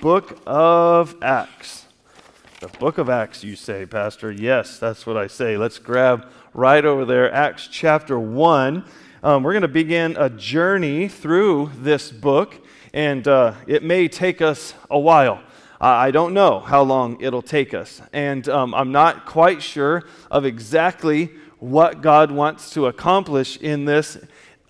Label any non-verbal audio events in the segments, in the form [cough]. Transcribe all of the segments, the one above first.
book of Acts. The book of Acts, you say, Pastor? Yes, that's what I say. Let's grab right over there, Acts chapter 1. Um, we're going to begin a journey through this book, and uh, it may take us a while. I don't know how long it'll take us, and um, I'm not quite sure of exactly what God wants to accomplish in this,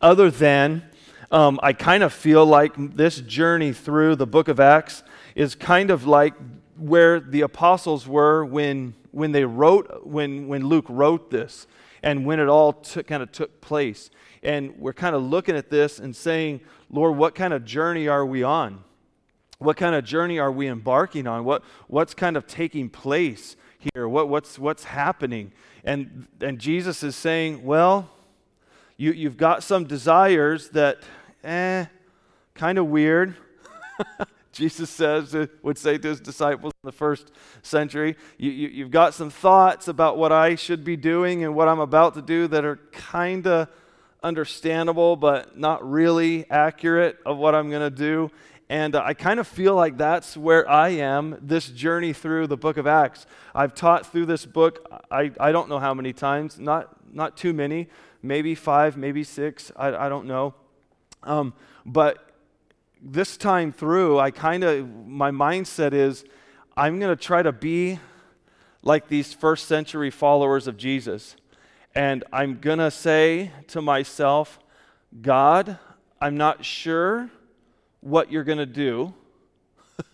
other than um, I kind of feel like this journey through the book of Acts is kind of like where the apostles were when, when they wrote, when, when Luke wrote this and when it all took, kind of took place. And we're kind of looking at this and saying, Lord, what kind of journey are we on? What kind of journey are we embarking on? What, what's kind of taking place here? What, what's, what's happening? And, and Jesus is saying, well, you, you've got some desires that eh, kind of weird. [laughs] Jesus says, uh, would say to his disciples in the first century, you, you, you've got some thoughts about what I should be doing and what I'm about to do that are kind of understandable, but not really accurate of what I'm going to do. And I kind of feel like that's where I am this journey through the book of Acts. I've taught through this book, I, I don't know how many times, not, not too many, maybe five, maybe six, I, I don't know. Um, but this time through, I kind of, my mindset is I'm going to try to be like these first century followers of Jesus. And I'm going to say to myself, God, I'm not sure what you're going to do. [laughs]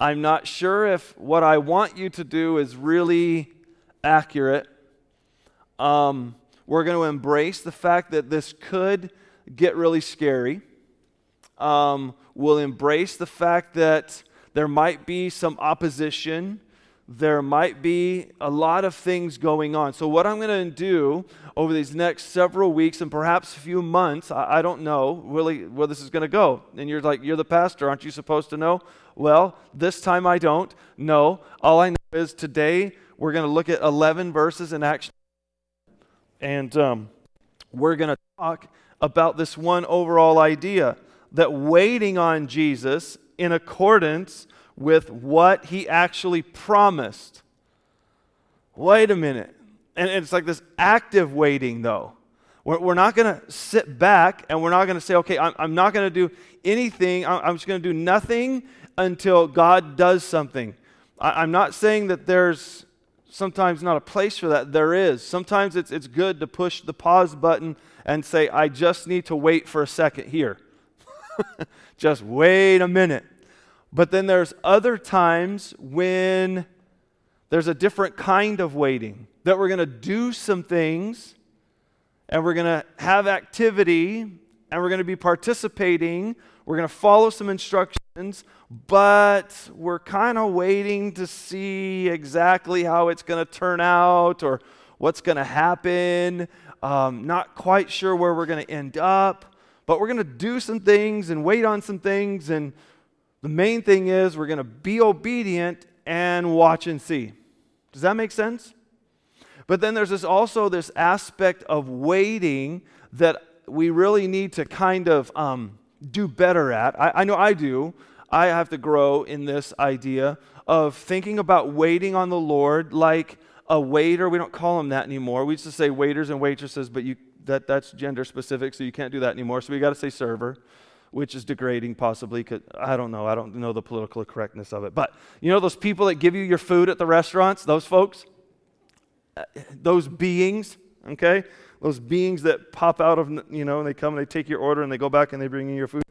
I'm not sure if what I want you to do is really accurate. Um, we're going to embrace the fact that this could get really scary. Um, we'll embrace the fact that there might be some opposition. There might be a lot of things going on. So, what I'm going to do over these next several weeks and perhaps a few months, I, I don't know really where this is going to go. And you're like, you're the pastor, aren't you supposed to know? Well, this time I don't. No. All I know is today we're going to look at 11 verses in Acts. And um, we're going to talk about this one overall idea that waiting on Jesus in accordance with what he actually promised. Wait a minute. And it's like this active waiting, though. We're, not going to sit back and we're not going to say, okay, I'm, not going to do anything. I'm, I'm just going to do nothing until God does something. I, I'm not saying that there's sometimes not a place for that. There is. Sometimes it's, it's good to push the pause button and say, I just need to wait for a second here. [laughs] just wait a minute. But then there's other times when there's a different kind of waiting, that we're going to do some things and we're going to have activity and we're going to be participating. We're going to follow some instructions, but we're kind of waiting to see exactly how it's going to turn out or what's going to happen um, not quite sure where we're going to end up, but we're going to do some things and wait on some things. And the main thing is we're going to be obedient and watch and see. Does that make sense? But then there's this also this aspect of waiting that we really need to kind of um, do better at. I, I know I do. I have to grow in this idea of thinking about waiting on the Lord like a waiter. We don't call them that anymore. We used to say waiters and waitresses, but you, that, that's gender specific, so you can't do that anymore. So we got to say server, which is degrading possibly. Cause, I don't know. I don't know the political correctness of it. But you know those people that give you your food at the restaurants? Those folks? Uh, those beings, okay? Those beings that pop out of, you know, and they come and they take your order and they go back and they bring you your food.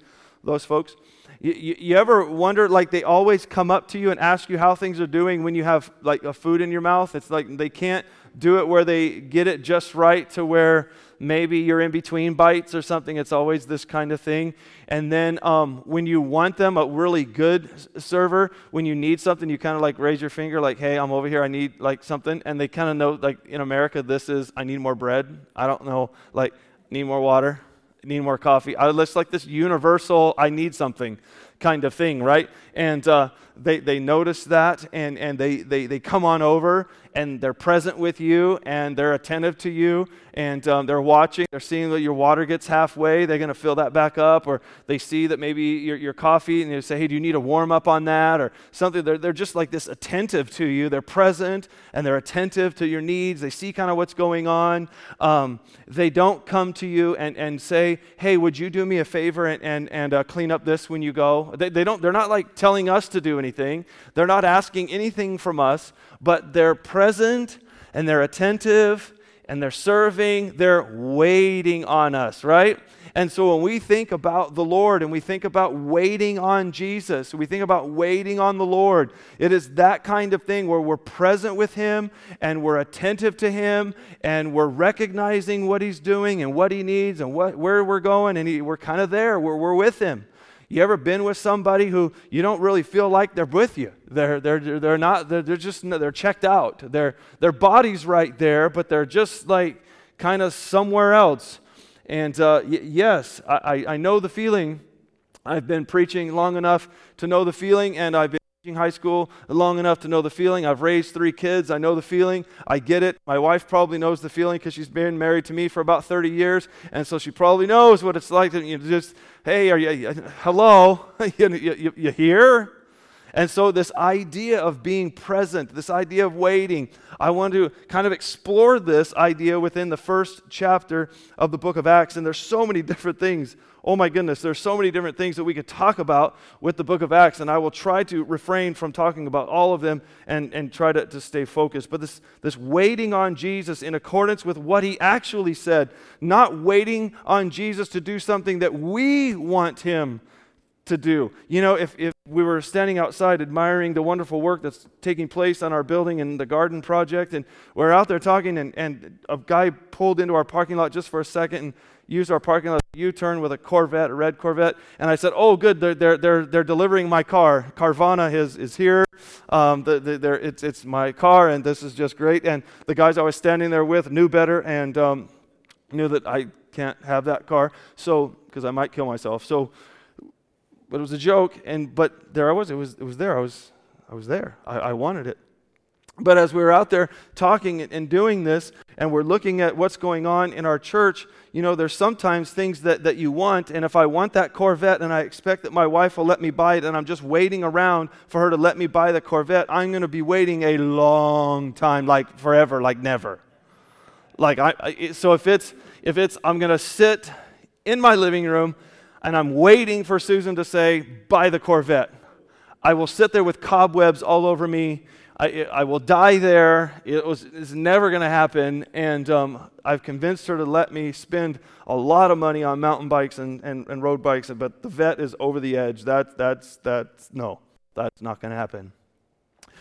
Those folks. You, you, ever wonder, like, they always come up to you and ask you how things are doing when you have, like, a food in your mouth? It's like they can't do it where they get it just right to where maybe you're in between bites or something. It's always this kind of thing. And then um, when you want them, a really good server, when you need something, you kind of like raise your finger, like, hey, I'm over here, I need like something. And they kind of know, like, in America, this is, I need more bread. I don't know, like, need more water need more coffee. I, it's like this universal, I need something kind of thing, right? And uh, they, they notice that and, and they, they, they come on over and they're present with you and they're attentive to you and um, they're watching, they're seeing that your water gets halfway, they're going to fill that back up, or they see that maybe your, your coffee and they say, hey, do you need a warm up on that or something? They're, they're just like this attentive to you. They're present and they're attentive to your needs. They see kind of what's going on. Um, they don't come to you and, and say, hey, would you do me a favor and, and, and uh, clean up this when you go? They, they don't, they're not like telling us to do anything, they're not asking anything from us, but they're present and they're attentive and they're serving, they're waiting on us, right? And so when we think about the Lord and we think about waiting on Jesus, we think about waiting on the Lord, it is that kind of thing where we're present with Him and we're attentive to Him and we're recognizing what He's doing and what He needs and what, where we're going, and he, we're kind of there, we're, we're with Him. You ever been with somebody who you don't really feel like they're with you? They're, they're, they're not, they're, they're just, they're checked out. Their, their body's right there, but they're just like kind of somewhere else. And uh, y- yes, I, I know the feeling. I've been preaching long enough to know the feeling, and I've been high school long enough to know the feeling. I've raised three kids. I know the feeling. I get it. My wife probably knows the feeling because she's been married to me for about 30 years. And so she probably knows what it's like to you know, just, hey, are you, uh, hello? [laughs] you, you, you here? And so, this idea of being present, this idea of waiting, I want to kind of explore this idea within the first chapter of the book of Acts. And there's so many [laughs] different things oh my goodness, there's so many different things that we could talk about with the book of Acts, and I will try to refrain from talking about all of them and, and try to, to stay focused. But this, this waiting on Jesus in accordance with what he actually said, not waiting on Jesus to do something that we want him to do. You know, if, if we were standing outside admiring the wonderful work that's taking place on our building and the garden project, and we're out there talking, and, and a guy pulled into our parking lot just for a second and used our parking lot U-turn with a Corvette, a red Corvette, and I said, "Oh, good, they're they're they're, they're delivering my car. Carvana is is here. Um, the, the, it's it's my car, and this is just great." And the guys I was standing there with knew better and um, knew that I can't have that car, so because I might kill myself. So, but it was a joke, and but there I was. It was it was there. I was I was there. I, I wanted it. But as we were out there talking and doing this, and we're looking at what's going on in our church, you know, there's sometimes things that, that you want, and if I want that Corvette and I expect that my wife will let me buy it, and I'm just waiting around for her to let me buy the Corvette, I'm going to be waiting a long time, like forever, like never. Like, I, I so if it's, if it's, I'm going to sit in my living room and I'm waiting for Susan to say, buy the Corvette. I will sit there with cobwebs all over me I, I will die there. It was, it's never going to happen. And um, I've convinced her to let me spend a lot of money on mountain bikes and, and, and road bikes, but the vet is over the edge. That, that's, that's, no, that's not going to happen.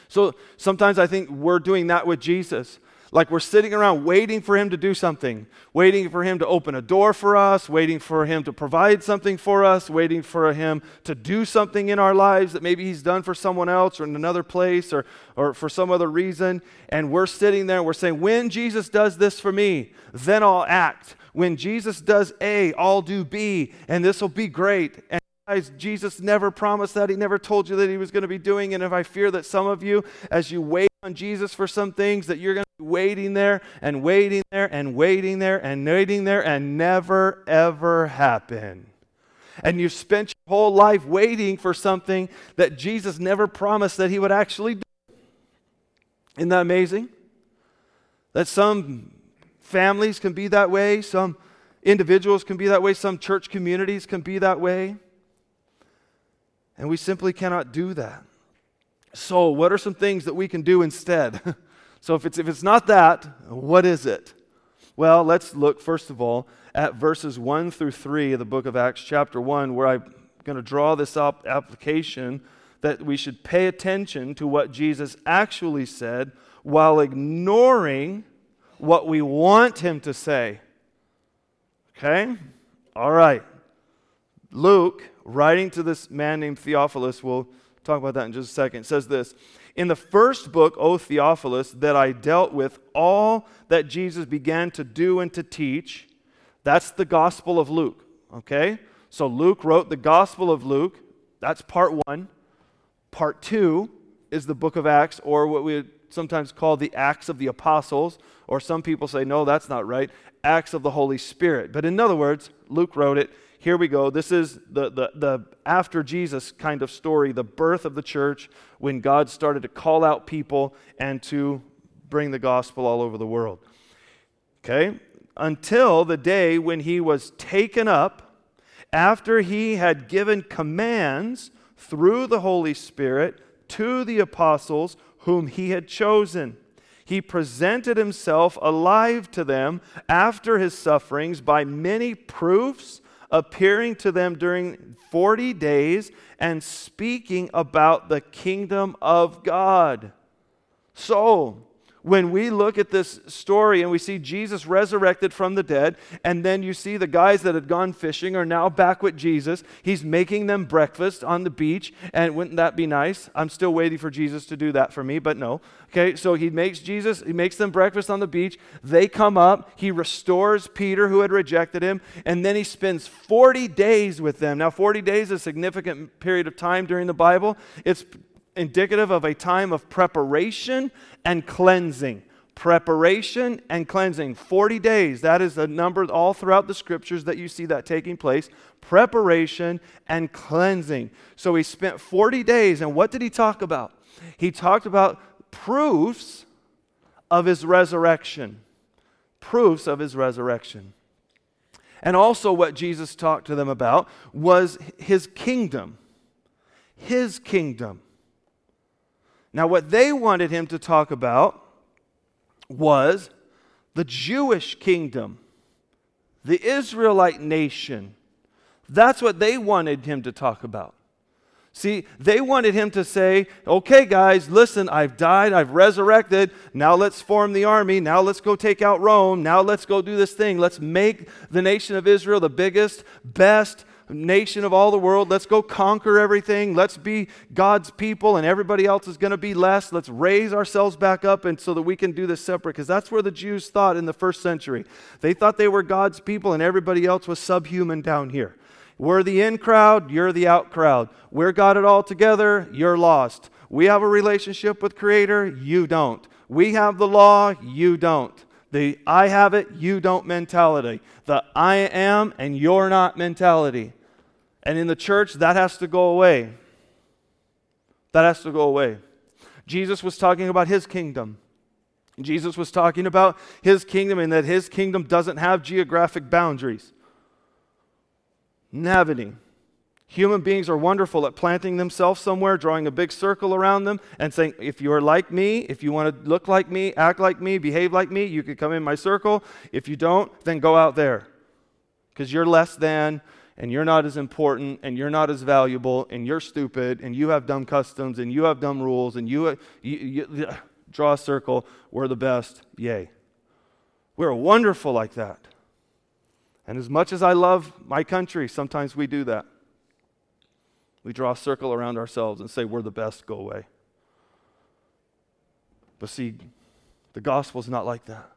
So sometimes I think we're doing that with Jesus. Like we're sitting around waiting for him to do something, waiting for him to open a door for us, waiting for him to provide something for us, waiting for him to do something in our lives that maybe he's done for someone else or in another place or, or for some other reason. And we're sitting there and we're saying, when Jesus does this for me, then I'll act. When Jesus does A, I'll do B, and this will be great. And Jesus never promised that. He never told you that he was going to be doing. And if I fear that some of you, as you wait on Jesus for some things, that you're going to be waiting there and waiting there and waiting there and waiting there and never, ever happen. And you've spent your whole life waiting for something that Jesus never promised that he would actually do. Isn't that amazing? That some families can be that way, some individuals can be that way, some church communities can be that way. And we simply cannot do that. So, what are some things that we can do instead? [laughs] so, if it's, if it's not that, what is it? Well, let's look first of all at verses 1 through 3 of the book of Acts, chapter 1, where I'm going to draw this up application that we should pay attention to what Jesus actually said while ignoring what we want him to say. Okay? All right. Luke writing to this man named Theophilus, we'll talk about that in just a second, says this In the first book, O Theophilus, that I dealt with all that Jesus began to do and to teach, that's the Gospel of Luke, okay? So Luke wrote the Gospel of Luke, that's part one. Part two is the book of Acts, or what we sometimes call the Acts of the Apostles, or some people say, no, that's not right, Acts of the Holy Spirit. But in other words, Luke wrote it. Here we go. This is the, the, the after Jesus kind of story, the birth of the church, when God started to call out people and to bring the gospel all over the world. Okay? Until the day when he was taken up, after he had given commands through the Holy Spirit to the apostles whom he had chosen. He presented himself alive to them after his sufferings by many proofs, appearing to them during 40 days and speaking about the kingdom of God. So, when we look at this story and we see Jesus resurrected from the dead, and then you see the guys that had gone fishing are now back with Jesus. He's making them breakfast on the beach, and wouldn't that be nice? I'm still waiting for Jesus to do that for me, but no. Okay, so he makes Jesus, he makes them breakfast on the beach. They come up, he restores Peter, who had rejected him, and then he spends 40 days with them. Now, 40 days is a significant period of time during the Bible. It's indicative of a time of preparation and cleansing. Preparation and cleansing. 40 days. That is the number all throughout the scriptures that you see that taking place. Preparation and cleansing. So he spent 40 days, and what did he talk about? He talked about proofs of his resurrection. Proofs of his resurrection. And also, what Jesus talked to them about was his kingdom. His kingdom. Now, what they wanted him to talk about was the Jewish kingdom, the Israelite nation. That's what they wanted him to talk about. See, they wanted him to say, okay, guys, listen, I've died, I've resurrected. Now let's form the army. Now let's go take out Rome. Now let's go do this thing. Let's make the nation of Israel the biggest, best, nation of all the world. Let's go conquer everything. Let's be God's people, and everybody else is going to be less. Let's raise ourselves back up and so that we can do this separate. Because that's where the Jews thought in the first century. They thought they were God's people, and everybody else was subhuman down here. We're the in crowd, you're the out crowd. We're got it all together, you're lost. We have a relationship with Creator, you don't. We have the law, you don't the I have it, you don't mentality, the I am and you're not mentality. And in the church, that has to go away. That has to go away. Jesus was talking about his kingdom. Jesus was talking about his kingdom and that his kingdom doesn't have geographic boundaries. Any. Human beings are wonderful at planting themselves somewhere, drawing a big circle around them, and saying, If you are like me, if you want to look like me, act like me, behave like me, you can come in my circle. If you don't, then go out there. Because you're less than, and you're not as important, and you're not as valuable, and you're stupid, and you have dumb customs, and you have dumb rules, and you, uh, you, you uh, draw a circle. We're the best. Yay. We're wonderful like that. And as much as I love my country, sometimes we do that. We draw a circle around ourselves and say, We're the best, go away. But see, the gospel is not like that.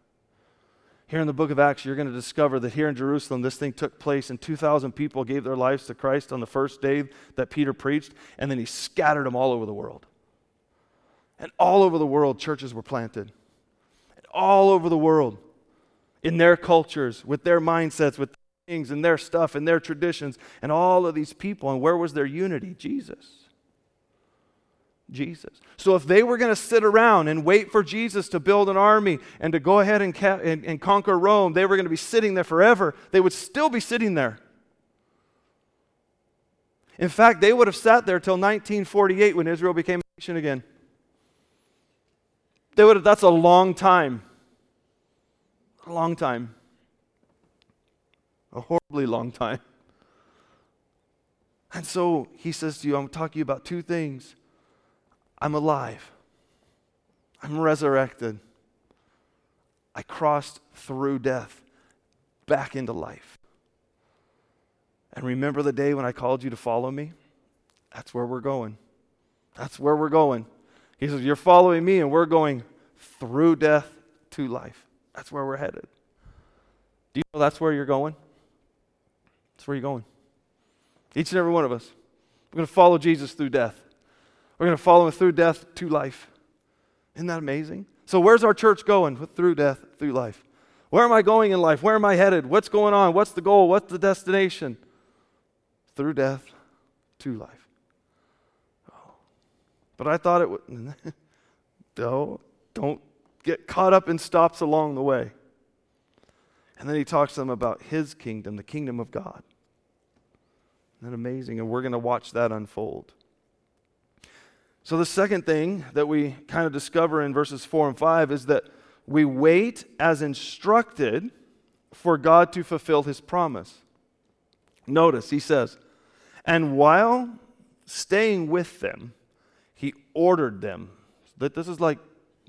Here in the book of Acts, you're going to discover that here in Jerusalem, this thing took place, and 2,000 people gave their lives to Christ on the first day that Peter preached, and then he scattered them all over the world. And all over the world, churches were planted. And all over the world, in their cultures, with their mindsets, with things and their stuff and their traditions and all of these people. And where was their unity? Jesus. Jesus. So if they were going to sit around and wait for Jesus to build an army and to go ahead and, ca- and, and conquer Rome, they were going to be sitting there forever. They would still be sitting there. In fact, they would have sat there till 1948 when Israel became a nation again. They would have, that's a long time. A long time a horribly long time. And so he says to you, I'm talking about two things. I'm alive. I'm resurrected. I crossed through death back into life. And remember the day when I called you to follow me? That's where we're going. That's where we're going. He says, You're following me, and we're going through death to life. That's where we're headed. Do you know that's where you're going? That's where you're going. Each and every one of us. We're going to follow Jesus through death. We're going to follow him through death to life. Isn't that amazing? So, where's our church going? Through death, through life. Where am I going in life? Where am I headed? What's going on? What's the goal? What's the destination? Through death to life. Oh. But I thought it would. [laughs] no, don't get caught up in stops along the way. And then he talks to them about his kingdom, the kingdom of God. Isn't that amazing? And we're going to watch that unfold. So, the second thing that we kind of discover in verses 4 and 5 is that we wait as instructed for God to fulfill his promise. Notice, he says, and while staying with them, he ordered them. That this is like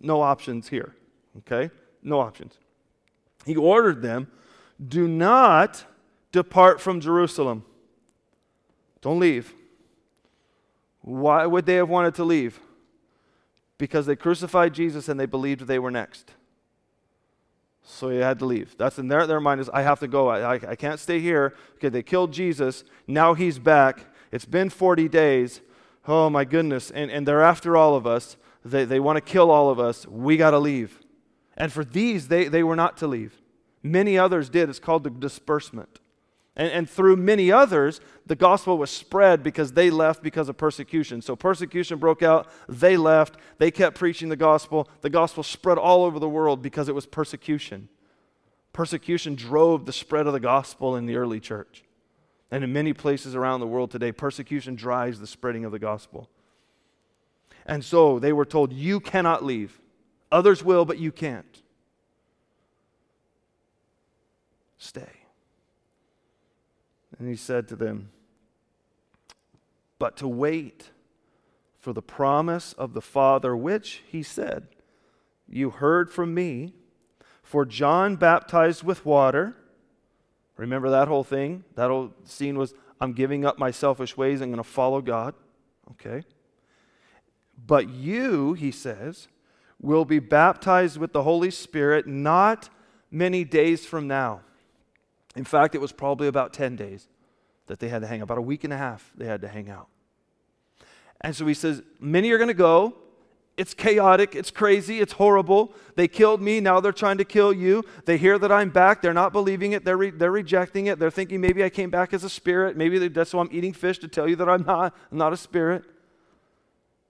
no options here, okay? No options. He ordered them, do not depart from Jerusalem. Don't leave. Why would they have wanted to leave? Because they crucified Jesus and they believed they were next. So he had to leave. That's in their, their mind is, I have to go. I, I, I can't stay here because they killed Jesus. Now he's back. It's been 40 days. Oh my goodness. And, and they're after all of us. They, they want to kill all of us. We got to leave. And for these, they, they were not to leave. Many others did. It's called the disbursement. And, and through many others, the gospel was spread because they left because of persecution. So persecution broke out, they left, they kept preaching the gospel. The gospel spread all over the world because it was persecution. Persecution drove the spread of the gospel in the early church. And in many places around the world today, persecution drives the spreading of the gospel. And so they were told, You cannot leave. Others will, but you can't. Stay. And he said to them, But to wait for the promise of the Father, which, he said, you heard from me. For John baptized with water. Remember that whole thing? That whole scene was I'm giving up my selfish ways, I'm going to follow God. Okay? But you, he says, will be baptized with the Holy Spirit not many days from now. In fact, it was probably about 10 days that they had to hang out, about a week and a half they had to hang out. And so he says, Many are going to go. It's chaotic, it's crazy, it's horrible. They killed me, now they're trying to kill you. They hear that I'm back, they're not believing it, they're, re- they're rejecting it. They're thinking maybe I came back as a spirit, maybe that's why I'm eating fish to tell you that I'm not, I'm not a spirit.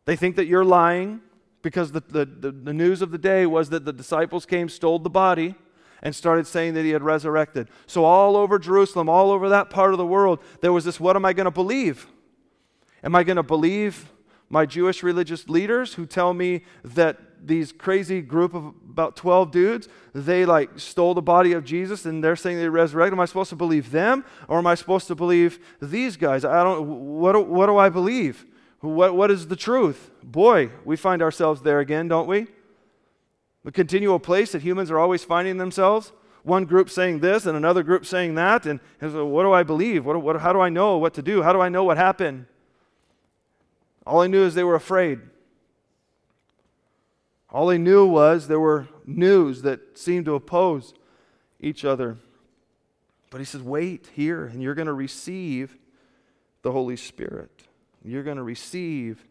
They think that you're lying because the, the, the, news of the day was that the disciples came, stole the body and started saying that he had resurrected. So, all over Jerusalem, all over that part of the world, there was this what am I going to believe? Am I going to believe my Jewish religious leaders who tell me that these crazy group of about 12 dudes, they like stole the body of Jesus and they're saying they resurrected? Am I supposed to believe them or am I supposed to believe these guys? I don't, what do, what do I believe? What, what is the truth? Boy, we find ourselves there again, don't we? a continual place that humans are always finding themselves. One group saying this and another group saying that. And, and so uh, what do I believe? What, what, how do I know what to do? How do I know what happened? All I knew is they were afraid. All they knew was there were news that seemed to oppose each other. But he says, wait here, and you're going to receive the Holy Spirit. You're going to receive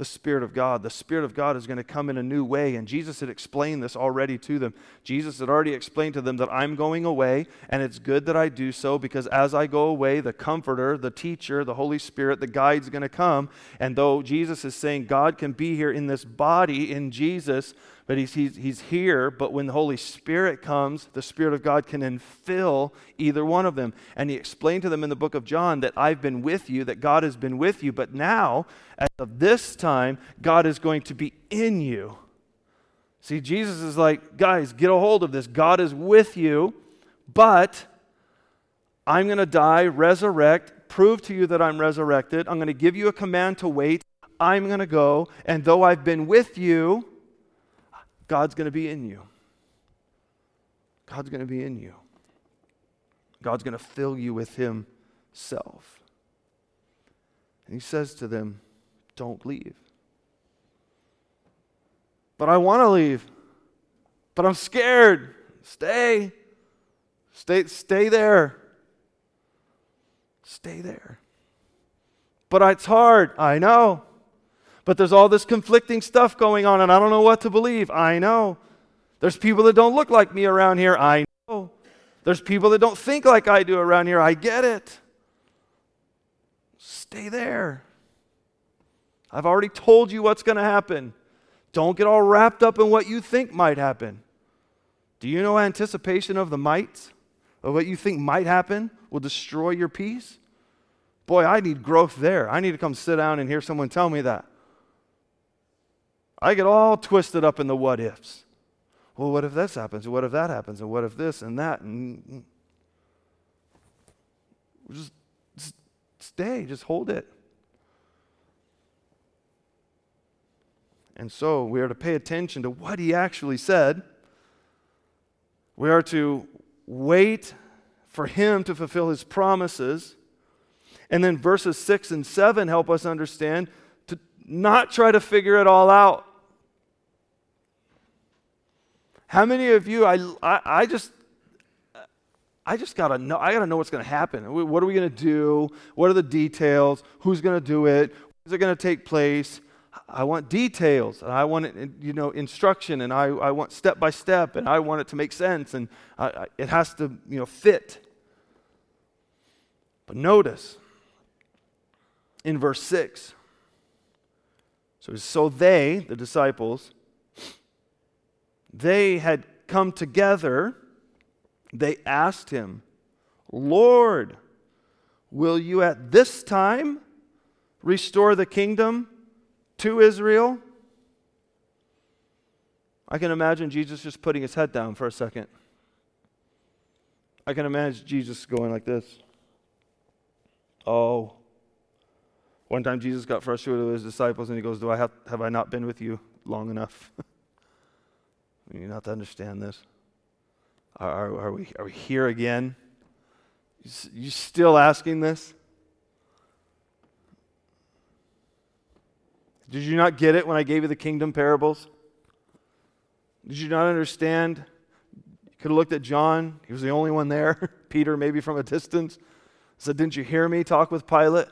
the Spirit of God. The Spirit of God is going to come in a new way. And Jesus had explained this already to them. Jesus had already explained to them that I'm going away, and it's good that I do so because as I go away, the Comforter, the Teacher, the Holy Spirit, the Guide's going to come. And though Jesus is saying God can be here in this body in Jesus, but he's, he's, he's here, but when the Holy Spirit comes, the Spirit of God can infill either one of them. And he explained to them in the book of John that I've been with you, that God has been with you, but now, of this time, God is going to be in you. See, Jesus is like, guys, get a hold of this. God is with you, but I'm going to die, resurrect, prove to you that I'm resurrected. I'm going to give you a command to wait. I'm going to go, and though I've been with you, God's going to be in you. God's going to be in you. God's going to fill you with Himself. And He says to them, Don't leave. But I want to leave. But I'm scared. Stay. Stay, stay there. Stay there. But it's hard. I know. But there's all this conflicting stuff going on, and I don't know what to believe. I know. There's people that don't look like me around here. I know. There's people that don't think like I do around here. I get it. Stay there. I've already told you what's going to happen. Don't get all wrapped up in what you think might happen. Do you know anticipation of the might, of what you think might happen, will destroy your peace? Boy, I need growth there. I need to come sit down and hear someone tell me that. I get all twisted up in the what ifs. Well, what if this happens? What if that happens? And what if this and that? And just, just stay, just hold it. And so we are to pay attention to what he actually said. We are to wait for him to fulfill his promises. And then verses 6 and 7 help us understand to not try to figure it all out. How many of you, I, I, I just, I just gotta know, I gotta know what's gonna happen. What are we gonna do? What are the details? Who's gonna do it? Is it gonna take place? I want details, and I want you know instruction, and I, I want step by step, and I want it to make sense, and I, I, it has to you know fit. But notice in verse six. So so they, the disciples, they had come together, they asked him, Lord, will you at this time restore the kingdom to Israel? I can imagine Jesus just putting his head down for a second. I can imagine Jesus going like this. Oh. One time Jesus got frustrated with his disciples and he goes, Do I have, have I not been with you long enough? [laughs] You not to understand this? Are, are, are, we, are we here again? You, you still asking this? Did you not get it when I gave you the kingdom parables? Did you not understand? You could have looked at John. He was the only one there. [laughs] Peter, maybe from a distance, said, Didn't you hear me talk with Pilate?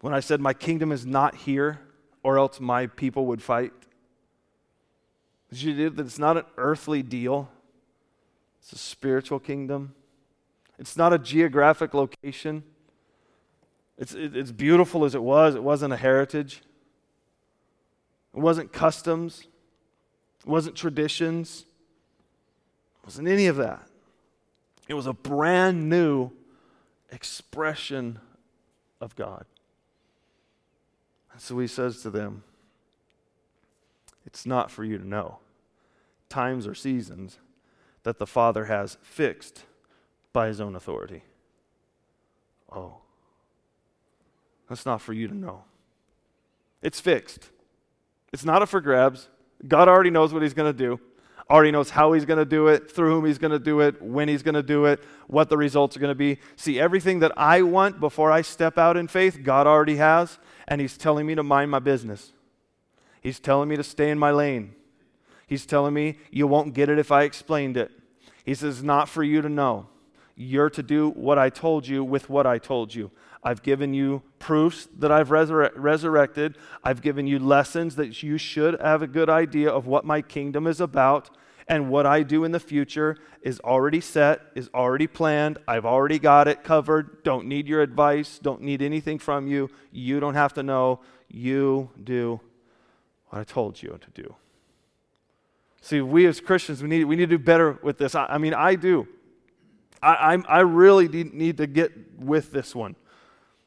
When I said, My kingdom is not here, or else my people would fight. Did you do that it's not an earthly deal? It's a spiritual kingdom. It's not a geographic location. It's, it, it's beautiful as it was. It wasn't a heritage. It wasn't customs. It wasn't traditions. It wasn't any of that. It was a brand new expression of God. And so he says to them, it's not for you to know times or seasons that the Father has fixed by his own authority. Oh, that's not for you to know. It's fixed. It's not up for grabs. God already knows what he's going to do, already knows how he's going to do it, through whom he's going to do it, when he's going to do it, what the results are going to be. See, everything that I want before I step out in faith, God already has, and he's telling me to mind my business. He's telling me to stay in my lane. He's telling me you won't get it if I explained it. He says, not for you to know. You're to do what I told you with what I told you. I've given you proofs that I've resur- resurrected. I've given you lessons that you should have a good idea of what my kingdom is about. And what I do in the future is already set, is already planned. I've already got it covered. Don't need your advice. Don't need anything from you. You don't have to know. You do what I told you to do. See, we as Christians, we need, we need to do better with this. I, I mean, I do. I, I'm, I really need to get with this one.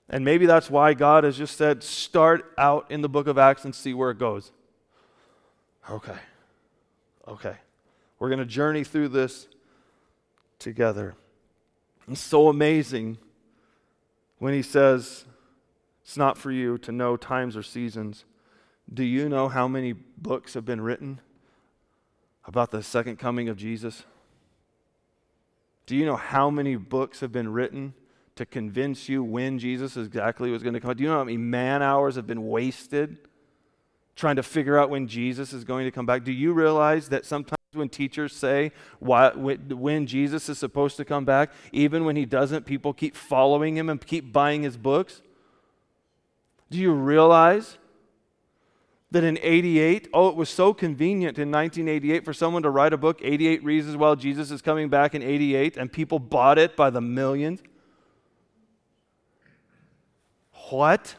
And maybe that's why God has just said, start out in the book of Acts and see where it goes. Okay. Okay. We're going to journey through this together. It's so amazing when he says, it's not for you to know times or seasons do you know how many books have been written about the second coming of Jesus? Do you know how many books have been written to convince you when Jesus exactly was going to come? Do you know how many man hours have been wasted trying to figure out when Jesus is going to come back? Do you realize that sometimes when teachers say why, when Jesus is supposed to come back, even when he doesn't, people keep following him and keep buying his books? Do you realize that in 88, oh, it was so convenient in 1988 for someone to write a book, 88 Reasons Why Jesus is Coming Back in 88, and people bought it by the millions? What?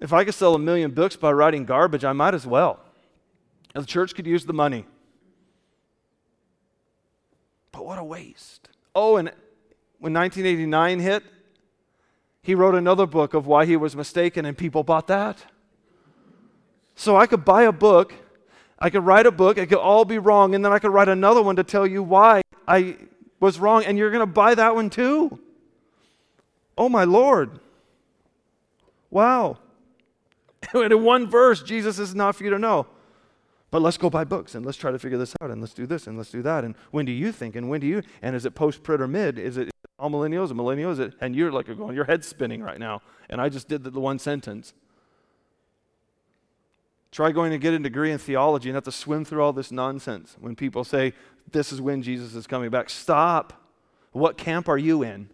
If I could sell a million books by writing garbage, I might as well. The church could use the money. But what a waste. Oh, and when 1989 hit, he wrote another book of why he was mistaken, and people bought that. So I could buy a book, I could write a book, it could all be wrong, and then I could write another one to tell you why I was wrong, and you're going to buy that one too. Oh, my Lord. Wow. and [laughs] in one verse, Jesus is not for you to know. But let's go buy books and let's try to figure this out and let's do this and let's do that. And when do you think? And when do you? And is it post prit or mid? Is it all millennials millennials? And you're like, you're going, your head's spinning right now. And I just did the one sentence. Try going to get a degree in theology and have to swim through all this nonsense when people say, this is when Jesus is coming back. Stop. What camp are you in?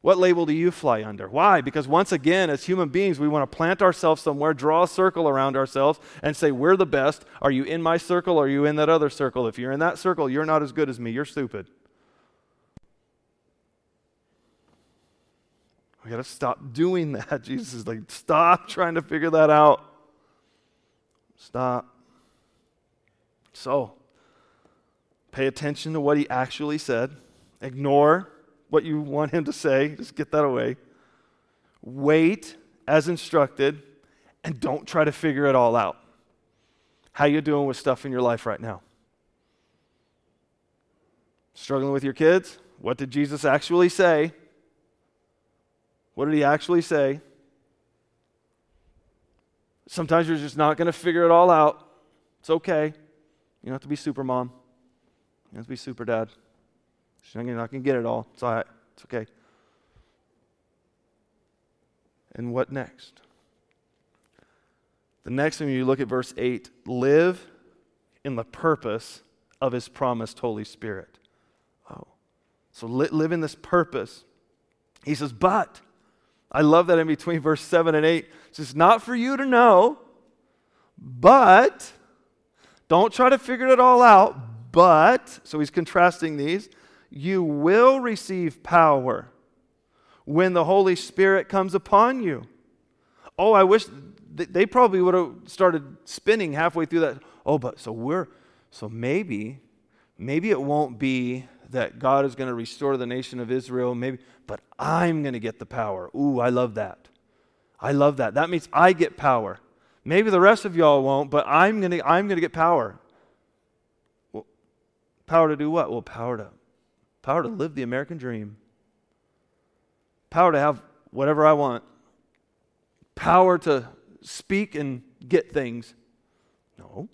What label do you fly under? Why? Because once again, as human beings, we want to plant ourselves somewhere, draw a circle around ourselves, and say, We're the best. Are you in my circle or are you in that other circle? If you're in that circle, you're not as good as me. You're stupid. We got to stop doing that. [laughs] Jesus is like, Stop trying to figure that out. Stop. So, pay attention to what he actually said. Ignore what you want him to say. Just get that away. Wait as instructed and don't try to figure it all out. How you doing with stuff in your life right now? Struggling with your kids? What did Jesus actually say? What did he actually say? Sometimes you're just not going to figure it all out. It's okay. You don't have to be super mom. You don't have to be super dad. You're not going to get it all. It's all right. It's okay. And what next? The next thing you look at verse 8 live in the purpose of his promised Holy Spirit. Oh. So li- live in this purpose. He says, but, I love that in between [laughs] verse 7 and 8. It says, not for you to know, but, don't try to figure it all out, but, so he's contrasting these, you will receive power when the Holy Spirit comes upon you. Oh, I wish they probably would have started spinning halfway through that. Oh, but so we're, so maybe, maybe it won't be that God is going to restore the nation of Israel, maybe, but I'm going to get the power. Ooh, I love that. I love that. That means I get power. Maybe the rest of y'all won't, but I'm going to I'm going to get power. Well, power to do what? Well, power to Power to live the American dream. Power to have whatever I want. Power to speak and get things. No.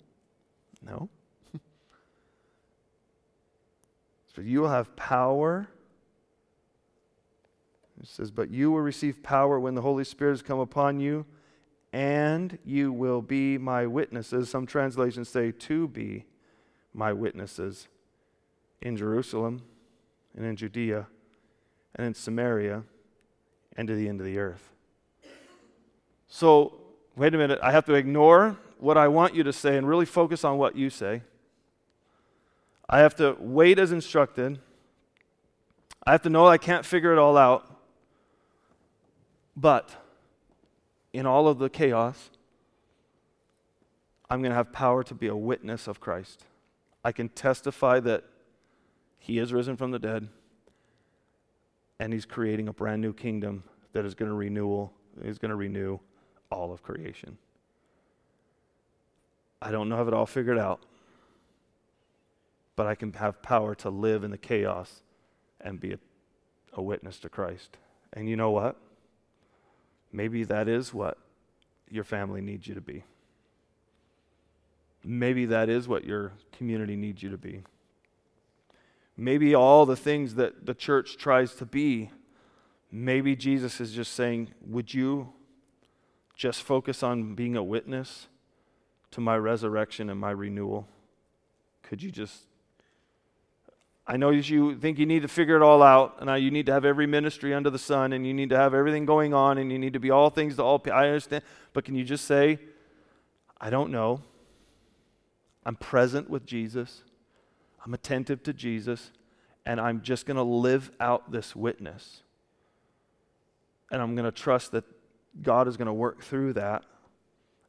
No. So you will have power. It says, But you will receive power when the Holy Spirit has come upon you, and you will be my witnesses. Some translations say, To be my witnesses in Jerusalem and in Judea and in Samaria and to the end of the earth. So, wait a minute, I have to ignore what I want you to say and really focus on what you say. I have to wait as instructed. I have to know I can't figure it all out. But in all of the chaos, I'm going to have power to be a witness of Christ. I can testify that he is risen from the dead, and he's creating a brand new kingdom that is going to renew, is going to renew all of creation. I don't know have it all figured out, but I can have power to live in the chaos and be a, a witness to Christ. And you know what? Maybe that is what your family needs you to be. Maybe that is what your community needs you to be maybe all the things that the church tries to be, maybe Jesus is just saying, Would you just focus on being a witness to my resurrection and my renewal? Could you just I know you think you need to figure it all out, and you need to have every ministry under the sun, and you need to have everything going on, and you need to be all things to all people. I understand. But can you just say, I don't know. I'm present with Jesus. I'm attentive to Jesus, and I'm just going to live out this witness. And I'm going to trust that God is going to work through that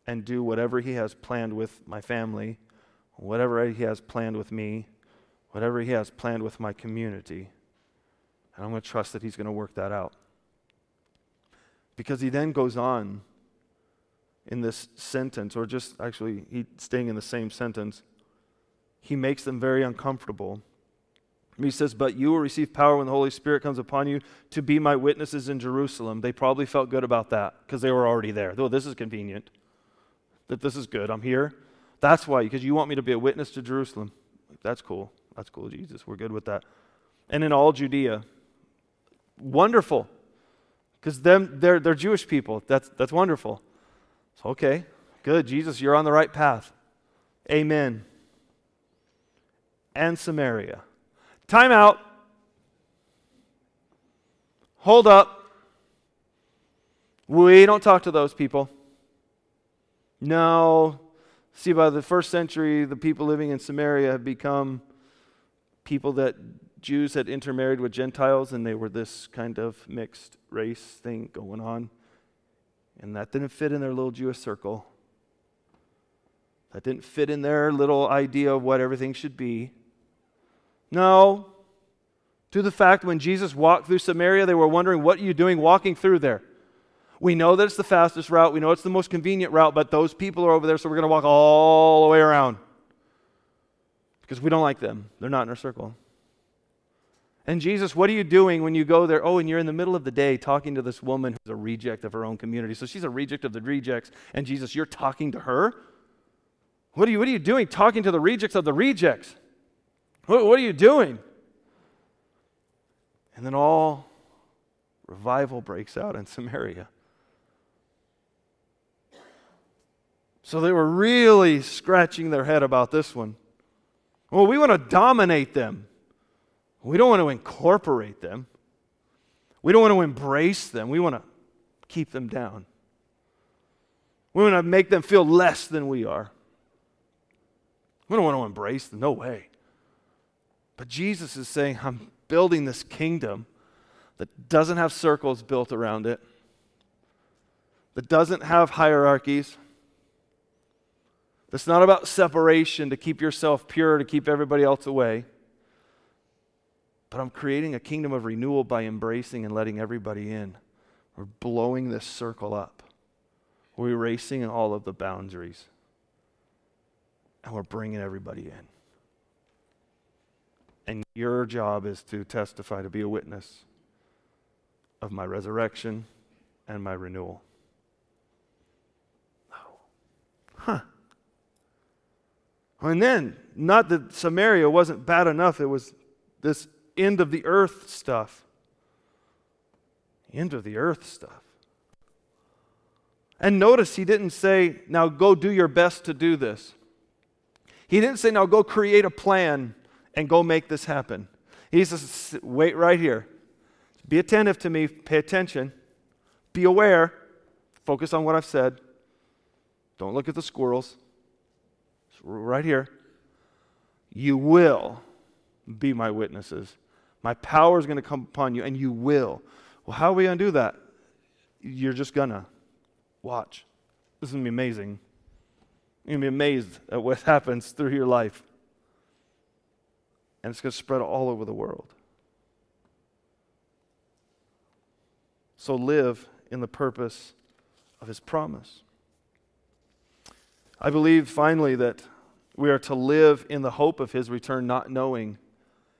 and do whatever He has planned with my family, whatever He has planned with me, whatever He has planned with my community. And I'm going to trust that He's going to work that out. Because He then goes on in this sentence, or just actually, he staying in the same sentence, he makes them very uncomfortable. He says, But you will receive power when the Holy Spirit comes upon you to be my witnesses in Jerusalem. They probably felt good about that because they were already there. Though this is convenient, that this is good. I'm here. That's why, because you want me to be a witness to Jerusalem. That's cool. That's cool, Jesus. We're good with that. And in all Judea. Wonderful. Because them they're, they're Jewish people. That's, that's wonderful. So, okay, good. Jesus, you're on the right path. Amen. And Samaria. Time out. Hold up. We don't talk to those people. No. See, by the first century, the people living in Samaria have become people that Jews had intermarried with Gentiles, and they were this kind of mixed race thing going on. And that didn't fit in their little Jewish circle. That didn't fit in their little idea of what everything should be. No. To the fact when Jesus walked through Samaria, they were wondering, What are you doing walking through there? We know that it's the fastest route. We know it's the most convenient route, but those people are over there, so we're going to walk all the way around. Because we don't like them. They're not in our circle. And Jesus, what are you doing when you go there? Oh, and you're in the middle of the day talking to this woman who's a reject of her own community. So she's a reject of the rejects. And Jesus, you're talking to her? What are you, what are you doing talking to the rejects of the rejects? What, what are you doing? And then all revival breaks out in Samaria. So they were really scratching their head about this one. Well, we want to dominate them. We don't want to incorporate them. We don't want to embrace them. We want to keep them down. We want to make them feel less than we are. We don't want to embrace them. No way. But Jesus is saying, I'm building this kingdom that doesn't have circles built around it, that doesn't have hierarchies. That's not about separation to keep yourself pure, to keep everybody else away. But I'm creating a kingdom of renewal by embracing and letting everybody in. We're blowing this circle up. We're erasing all of the boundaries. And we're bringing everybody in. And your job is to testify, to be a witness of my resurrection and my renewal. Oh. Huh. And then, not that Samaria wasn't bad enough, it was this end of the earth stuff. End of the earth stuff. And notice he didn't say, now go do your best to do this. He didn't say, now go create a plan and go make this happen. He says, wait right here. Be attentive to me, pay attention, be aware, focus on what I've said. Don't look at the squirrels. Right here. You will be my witnesses my power is going to come upon you, and you will. Well, how are we going to do that? You're just going to. Watch. This is going to be amazing. You're going to be amazed at what [laughs] happens through your life. And it's going to spread all over the world. So live in the purpose of his promise. I believe finally that we are to live in the hope of his return, not knowing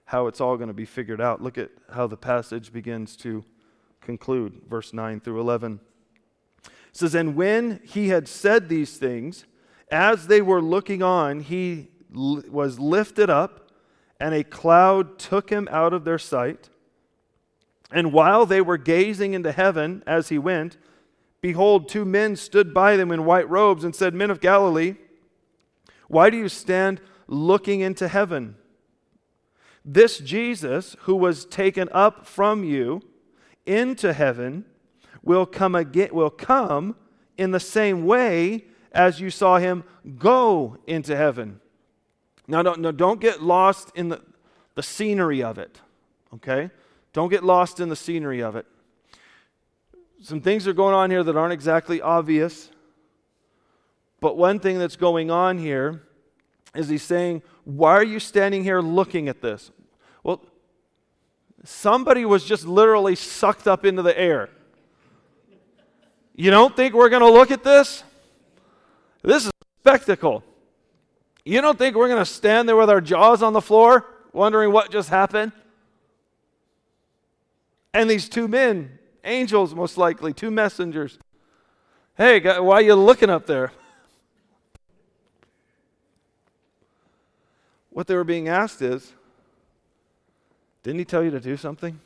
how it's all going to be figured out. Look at how the passage begins to conclude, verse 9 through 11. It says, And when he had said these things, as they were looking on, he l- was lifted up, and a cloud took him out of their sight. And while they were gazing into heaven as he went, behold, two men stood by them in white robes and said, Men of Galilee, why do you stand looking into heaven? This Jesus, who was taken up from you into heaven, will come again, will come in the same way as you saw him go into heaven. Now, don't, no, don't get lost in the, the scenery of it, okay? Don't get lost in the scenery of it. Some things are going on here that aren't exactly obvious. But one thing that's going on here is he's saying, Why are you standing here looking at this? Well, somebody was just literally sucked up into the air. You don't think we're going to look at this? This is a spectacle. You don't think we're going to stand there with our jaws on the floor, wondering what just happened? And these two men, angels most likely, two messengers. Hey, why are you looking up there? What they were being asked is, didn't he tell you to do something?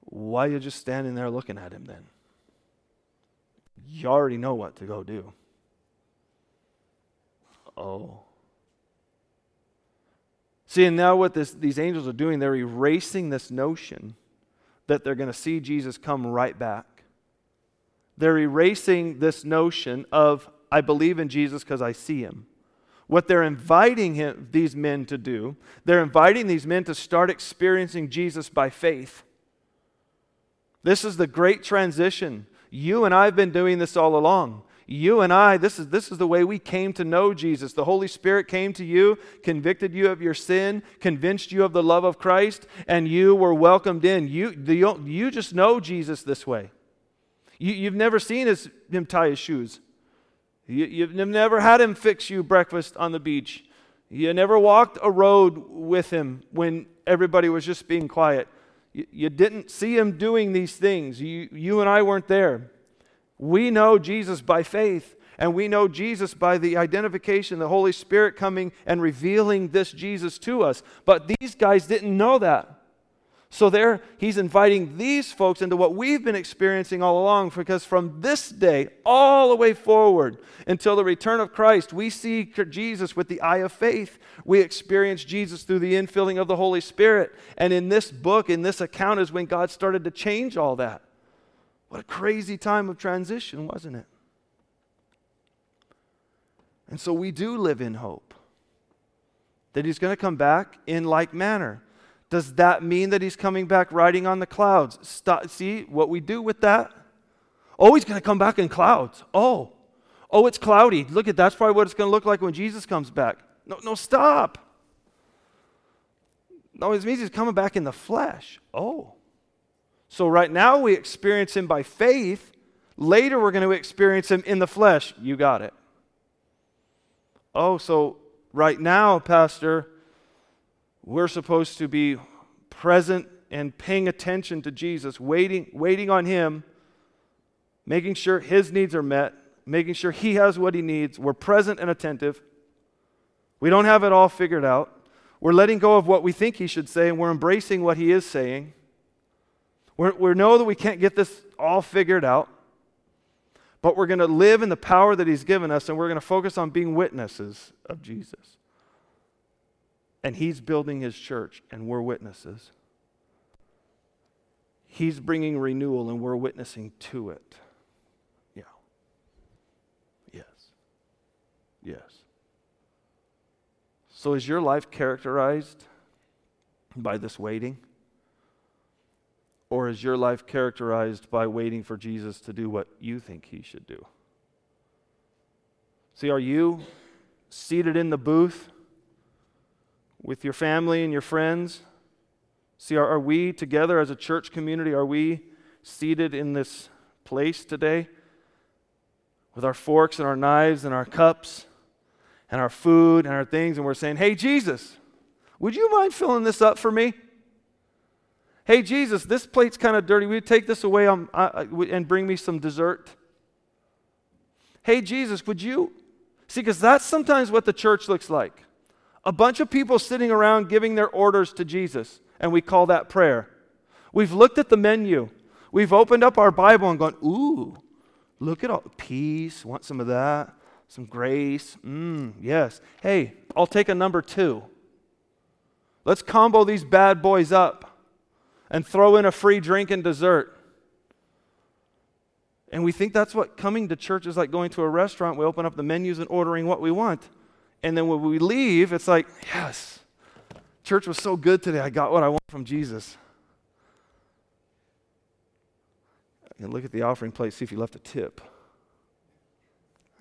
Why are you just standing there looking at him then? You already know what to go do. Oh. See, and now what this, these angels are doing, they're erasing this notion that they're going to see Jesus come right back. They're erasing this notion of, I believe in Jesus because I see him. What they're inviting him, these men to do, they're inviting these men to start experiencing Jesus by faith. This is the great transition. You and I have been doing this all along. You and I, this is, this is the way we came to know Jesus. The Holy Spirit came to you, convicted you of your sin, convinced you of the love of Christ, and you were welcomed in. You, the, you just know Jesus this way. You, have never seen his, him tie his shoes. You, you've never had him fix you breakfast on the beach. You never walked a road with him when everybody was just being quiet. You, you didn't see him doing these things. You, you and I weren't there. We know Jesus by faith, and we know Jesus by the identification, the Holy Spirit coming and revealing this Jesus to us. But these guys didn't know that. So there he's inviting these folks into what we've been experiencing all along because from this day all the way forward until the return of Christ we see Jesus with the eye of faith. We experience Jesus through the infilling of the Holy Spirit. And in this book in this account is when God started to change all that. What a crazy time of transition, wasn't it? And so we do live in hope that he's going to come back in like manner. Does that mean that he's coming back riding on the clouds? Stop, see what we do with that? Oh, he's going to come back in clouds. Oh, oh, it's cloudy. Look at that's probably what it's going to look like when Jesus comes back. No, no, stop. No, it means he's coming back in the flesh. Oh. So right now we experience him by faith. Later we're going to experience him in the flesh. You got it. Oh, so right now, Pastor, we're supposed to be present and paying attention to Jesus, waiting, waiting on him, making sure his needs are met, making sure he has what he needs. We're present and attentive. We don't have it all figured out. We're letting go of what we think he should say, and we're embracing what he is saying. We're, we know that we can't get this all figured out, but we're going to live in the power that He's given us, and we're going to focus on being witnesses of Jesus. And He's building His church, and we're witnesses. He's bringing renewal, and we're witnessing to it. Yeah. Yes. Yes. So, is your life characterized by this waiting? Or is your life characterized by waiting for Jesus to do what you think he should do? See, are you seated in the booth with your family and your friends? See, are, are we together as a church community? Are we seated in this place today with our forks and our knives and our cups and our food and our things, and we're saying, Hey, Jesus, would you mind filling this up for me? Hey, Jesus, this plate's kind of dirty. Will you take this away um, and bring me some dessert? Hey, Jesus, would you? See, because that's sometimes what the church looks like a bunch of people sitting around giving their orders to Jesus, and we call that prayer. We've looked at the menu, we've opened up our Bible and gone, ooh, look at all peace, want some of that, some grace, mmm, yes. Hey, I'll take a number two. Let's combo these bad boys up and throw in a free drink and dessert. And we think that's what coming to church is like going to a restaurant. We open up the menus and ordering what we want. And then when we leave, it's like, yes, church was so good today. I got what I want from Jesus. And look at the offering plate, see if you left a tip.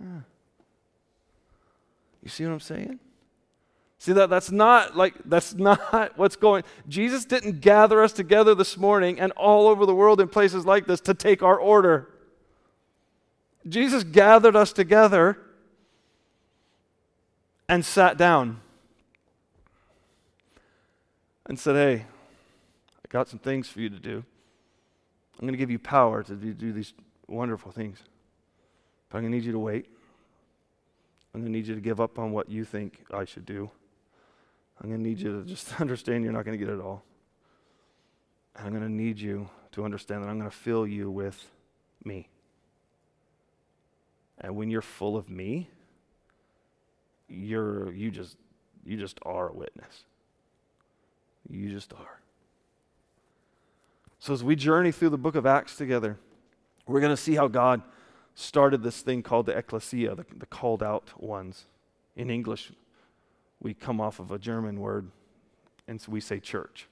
You see what I'm saying? See that that's not like that's [laughs] not what's going. Jesus didn't gather us together this morning and all over the world in places like this to take our order. Jesus gathered us together and sat down and said, "Hey, I got some things for you to do. I'm going to give you power to do these wonderful things. But I'm going to need you to wait. I'm going to need you to give up on what you think I should do." I'm going to need you to just [laughs] understand you're not going to get it all. And I'm going to need you to understand that I'm going to fill you with me. And when you're full of me, you're you just you just are a witness. You just are. So as we journey through the book of Acts together, we're going to see how God started this thing called the ecclesia, the, the called out ones. In English, we come off of a German word, and so we say church.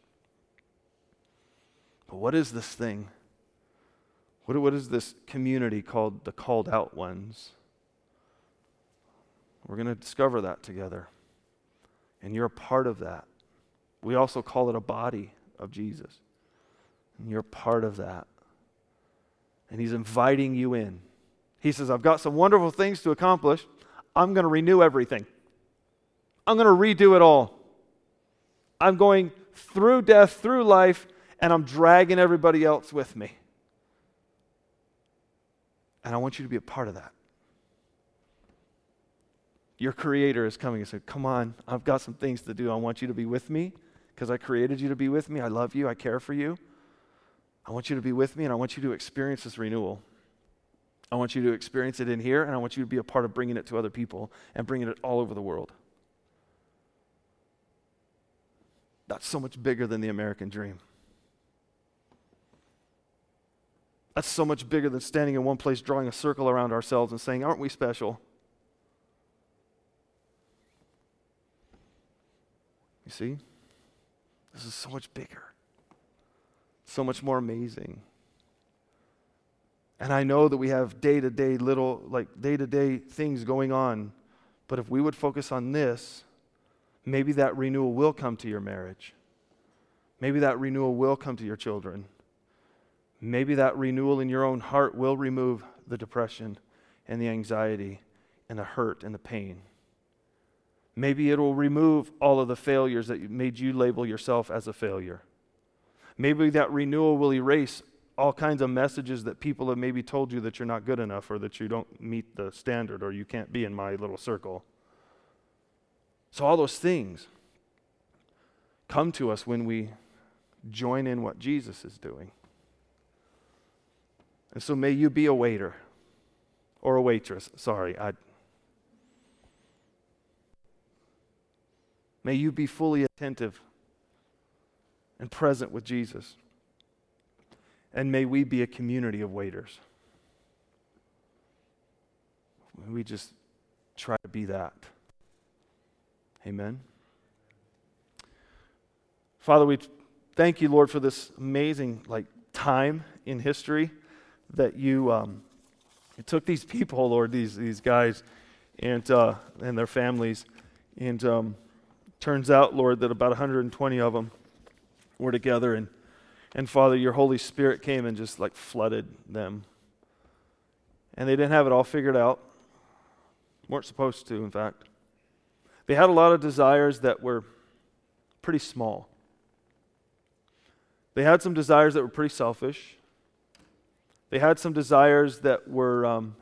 But what is this thing? What, what is this community called the called out ones? We're going to discover that together. And you're a part of that. We also call it a body of Jesus. And you're a part of that. And He's inviting you in. He says, I've got some wonderful things to accomplish. I'm going to renew everything. I'm going to redo it all. I'm going through death, through life, and I'm dragging everybody else with me. And I want you to be a part of that. Your creator is coming and said, Come on, I've got some things to do. I want you to be with me because I created you to be with me. I love you. I care for you. I want you to be with me and I want you to experience this renewal. I want you to experience it in here and I want you to be a part of bringing it to other people and bringing it all over the world. That's so much bigger than the American dream. That's so much bigger than standing in one place, drawing a circle around ourselves and saying, Aren't we special? You see? This is so much bigger, so much more amazing. And I know that we have day to day little, like day to day things going on, but if we would focus on this, maybe that renewal will come to your marriage. Maybe that renewal will come to your children. Maybe that renewal in your own heart will remove the depression and the anxiety and the hurt and the pain. Maybe it will remove all of the failures that made you label yourself as a failure. Maybe that renewal will erase all kinds of messages that people have maybe told you that you're not good enough or that you don't meet the standard or you can't be in my little circle. So, all those things come to us when we join in what Jesus is doing. And so, may you be a waiter or a waitress. Sorry, I. May you be fully attentive and present with Jesus. And may we be a community of waiters. May We just try to be that. Amen. Father, we thank you, Lord, for this amazing like time in history that you, um, you took these people, Lord, these these guys, and uh, and their families, and um, turns out, Lord, that about 120 of them were together, and and Father, your Holy Spirit came and just like flooded them, and they didn't have it all figured out, weren't supposed to, in fact. They had a lot of desires that were pretty small. They had some desires that were pretty selfish. They had some desires that were um,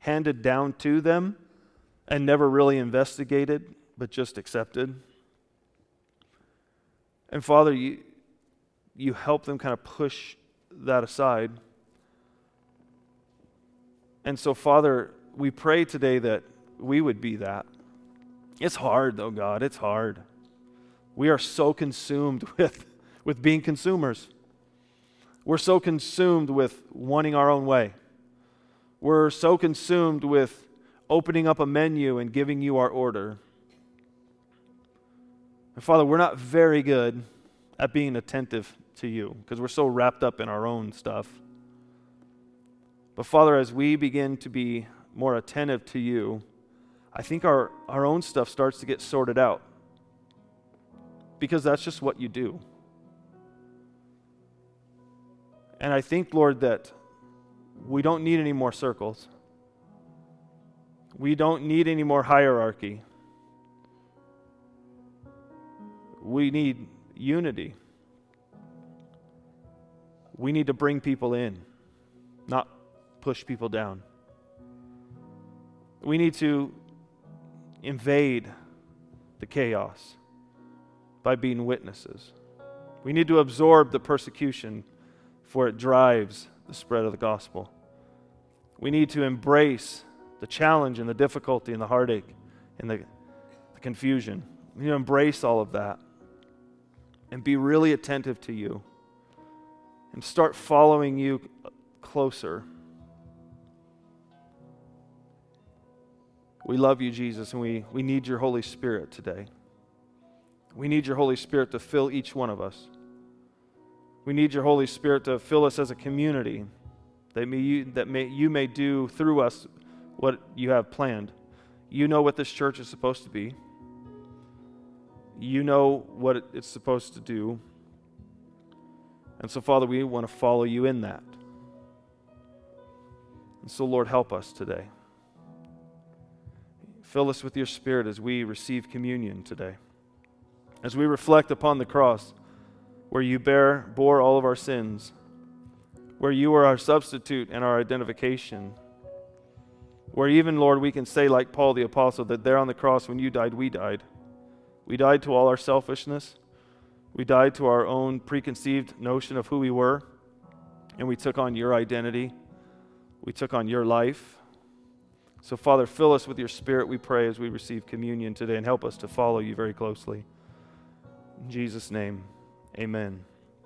handed down to them and never really investigated, but just accepted. And Father, you, you help them kind of push that aside. And so, Father, we pray today that we would be that. It's hard, though, God. It's hard. We are so consumed [laughs] with, with being consumers. We're so consumed with wanting our own way. We're so consumed with opening up a menu and giving you our order. And Father, we're not very good at being attentive to you because we're so wrapped up in our own stuff. But Father, as we begin to be more attentive to you, I think our, our own stuff starts to get sorted out because that's just what you do. And I think, Lord, that we don't need any more circles. We don't need any more hierarchy. We need unity. We need to bring people in, not push people down. We need to invade the chaos by being witnesses. We need to absorb the persecution, for it drives the spread of the gospel. We need to embrace the challenge and the difficulty and the heartache and the, the confusion. We need to embrace all of that and be really attentive to you and start following you closer. We love you, Jesus, and we, we need your Holy Spirit today. We need your Holy Spirit to fill each one of us. We need your Holy Spirit to fill us as a community that, may you, that may, you may do through us what you have planned. You know what this church is supposed to be, you know what it's supposed to do. And so, Father, we want to follow you in that. And so, Lord, help us today. Fill us with your Spirit as we receive communion today. As we reflect upon the cross, where you bear, bore all of our sins, where you are our substitute and our identification, where even, Lord, we can say, like Paul the Apostle, that there on the cross, when you died, we died. We died to all our selfishness. We died to our own preconceived notion of who we were, and we took on your identity. We took on your life. So, Father, fill us with your Spirit, we pray, as we receive communion today, and help us to follow you very closely. In Jesus' name, amen.